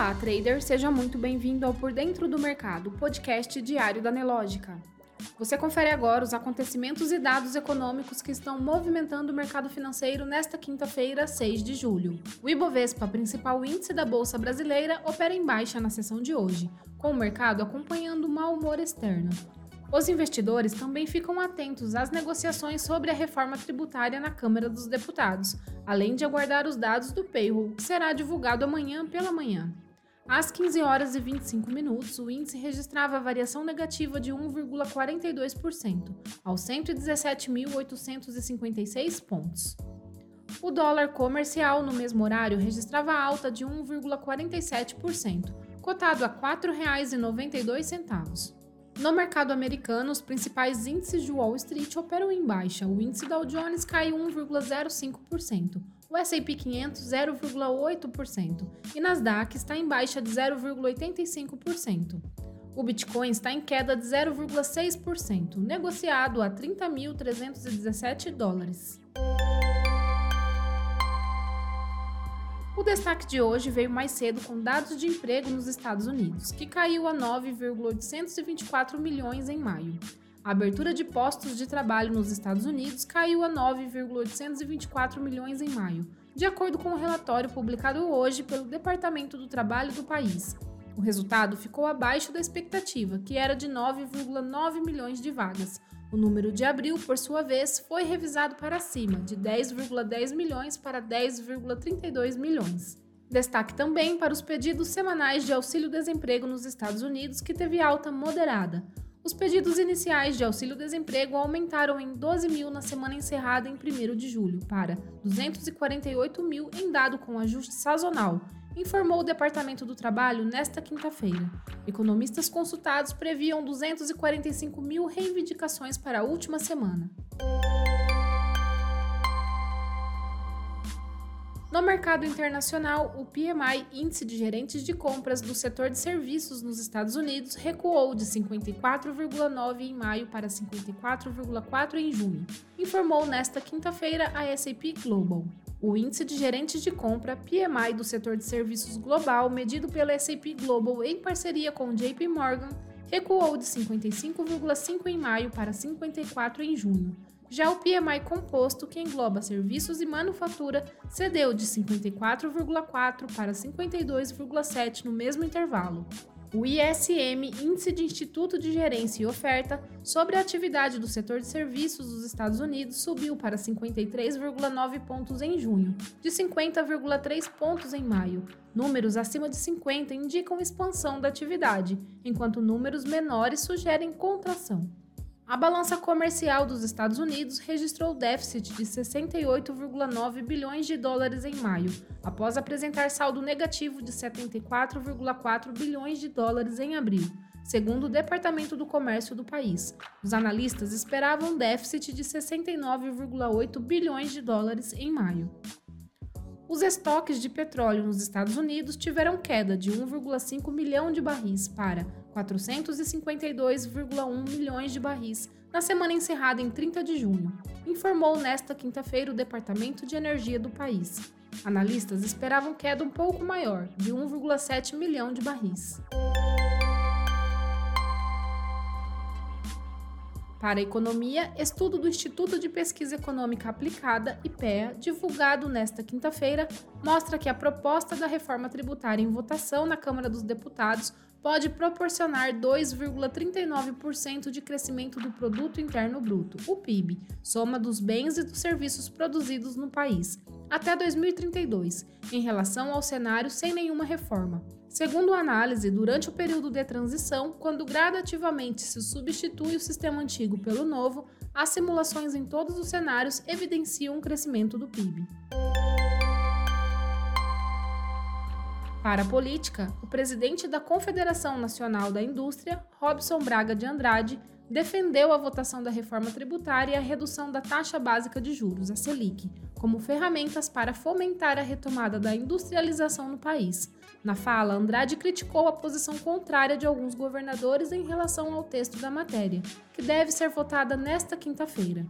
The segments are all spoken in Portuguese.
Olá, trader, seja muito bem-vindo ao Por Dentro do Mercado, podcast diário da Nelógica. Você confere agora os acontecimentos e dados econômicos que estão movimentando o mercado financeiro nesta quinta-feira, 6 de julho. O Ibovespa, principal índice da Bolsa Brasileira, opera em baixa na sessão de hoje, com o mercado acompanhando o mau humor externo. Os investidores também ficam atentos às negociações sobre a reforma tributária na Câmara dos Deputados, além de aguardar os dados do payroll, que será divulgado amanhã pela manhã. Às 15 horas e 25 minutos, o índice registrava variação negativa de 1,42%, aos 117.856 pontos. O dólar comercial no mesmo horário registrava alta de 1,47%, cotado a R$ 4,92. No mercado americano, os principais índices de Wall Street operam em baixa. O índice Dow Jones caiu 1,05%, o S&P 500 0,8% e Nasdaq está em baixa de 0,85%. O Bitcoin está em queda de 0,6%, negociado a 30.317 dólares. O destaque de hoje veio mais cedo com dados de emprego nos Estados Unidos, que caiu a 9,824 milhões em maio. A abertura de postos de trabalho nos Estados Unidos caiu a 9,824 milhões em maio, de acordo com o um relatório publicado hoje pelo Departamento do Trabalho do país. O resultado ficou abaixo da expectativa, que era de 9,9 milhões de vagas, o número de abril, por sua vez, foi revisado para cima, de 10,10 milhões para 10,32 milhões. Destaque também para os pedidos semanais de auxílio-desemprego nos Estados Unidos, que teve alta moderada. Os pedidos iniciais de auxílio-desemprego aumentaram em 12 mil na semana encerrada em 1 de julho, para 248 mil em dado com ajuste sazonal, informou o Departamento do Trabalho nesta quinta-feira. Economistas consultados previam 245 mil reivindicações para a última semana. No mercado internacional, o PMI, índice de gerentes de compras do setor de serviços nos Estados Unidos, recuou de 54,9 em maio para 54,4 em junho, informou nesta quinta-feira a S&P Global. O índice de gerentes de compra PMI do setor de serviços global, medido pela S&P Global em parceria com JP Morgan, recuou de 55,5 em maio para 54 em junho. Já o PMI composto, que engloba serviços e manufatura, cedeu de 54,4 para 52,7 no mesmo intervalo. O ISM, Índice de Instituto de Gerência e Oferta, sobre a atividade do setor de serviços dos Estados Unidos subiu para 53,9 pontos em junho, de 50,3 pontos em maio. Números acima de 50 indicam expansão da atividade, enquanto números menores sugerem contração. A balança comercial dos Estados Unidos registrou déficit de 68,9 bilhões de dólares em maio, após apresentar saldo negativo de 74,4 bilhões de dólares em abril, segundo o Departamento do Comércio do país. Os analistas esperavam déficit de 69,8 bilhões de dólares em maio. Os estoques de petróleo nos Estados Unidos tiveram queda de 1,5 milhão de barris para 452,1 milhões de barris na semana encerrada em 30 de junho, informou nesta quinta-feira o Departamento de Energia do país. Analistas esperavam queda um pouco maior, de 1,7 milhão de barris. Para a economia, estudo do Instituto de Pesquisa Econômica Aplicada, IPEA, divulgado nesta quinta-feira, mostra que a proposta da reforma tributária em votação na Câmara dos Deputados pode proporcionar 2,39% de crescimento do produto interno bruto, o PIB, soma dos bens e dos serviços produzidos no país, até 2032, em relação ao cenário sem nenhuma reforma. Segundo a análise, durante o período de transição, quando gradativamente se substitui o sistema antigo pelo novo, as simulações em todos os cenários evidenciam um crescimento do PIB. Para a política, o presidente da Confederação Nacional da Indústria, Robson Braga de Andrade, defendeu a votação da reforma tributária e a redução da taxa básica de juros, a Selic, como ferramentas para fomentar a retomada da industrialização no país na fala, Andrade criticou a posição contrária de alguns governadores em relação ao texto da matéria, que deve ser votada nesta quinta-feira.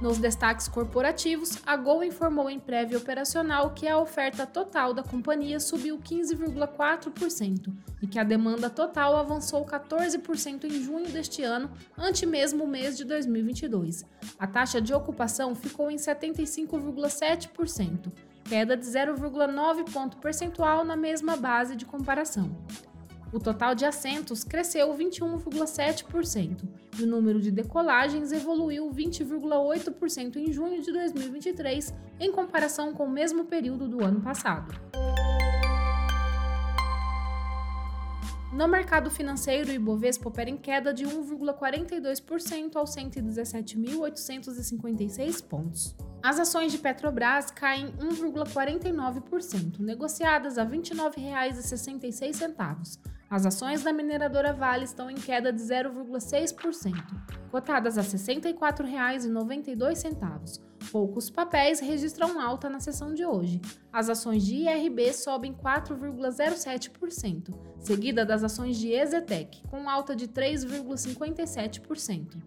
Nos destaques corporativos, a Gol informou em prévia operacional que a oferta total da companhia subiu 15,4% e que a demanda total avançou 14% em junho deste ano, ante mesmo o mês de 2022. A taxa de ocupação ficou em 75,7%, queda de 0,9 ponto percentual na mesma base de comparação. O total de assentos cresceu 21,7% o número de decolagens evoluiu 20,8% em junho de 2023, em comparação com o mesmo período do ano passado. No mercado financeiro, o Ibovespa opera em queda de 1,42% aos 117.856 pontos. As ações de Petrobras caem 1,49%, negociadas a R$ 29,66. As ações da mineradora Vale estão em queda de 0,6%, cotadas a R$ 64,92. Poucos papéis registram alta na sessão de hoje. As ações de IRB sobem 4,07%, seguida das ações de Exetec, com alta de 3,57%.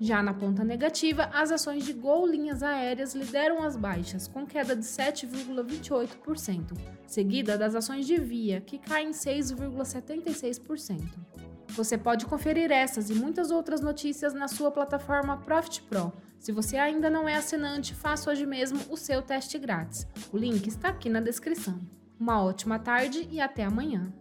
Já na ponta negativa, as ações de Gol Linhas Aéreas lideram as baixas, com queda de 7,28%, seguida das ações de Via, que caem 6,76%. Você pode conferir essas e muitas outras notícias na sua plataforma Profit Pro. Se você ainda não é assinante, faça hoje mesmo o seu teste grátis. O link está aqui na descrição. Uma ótima tarde e até amanhã.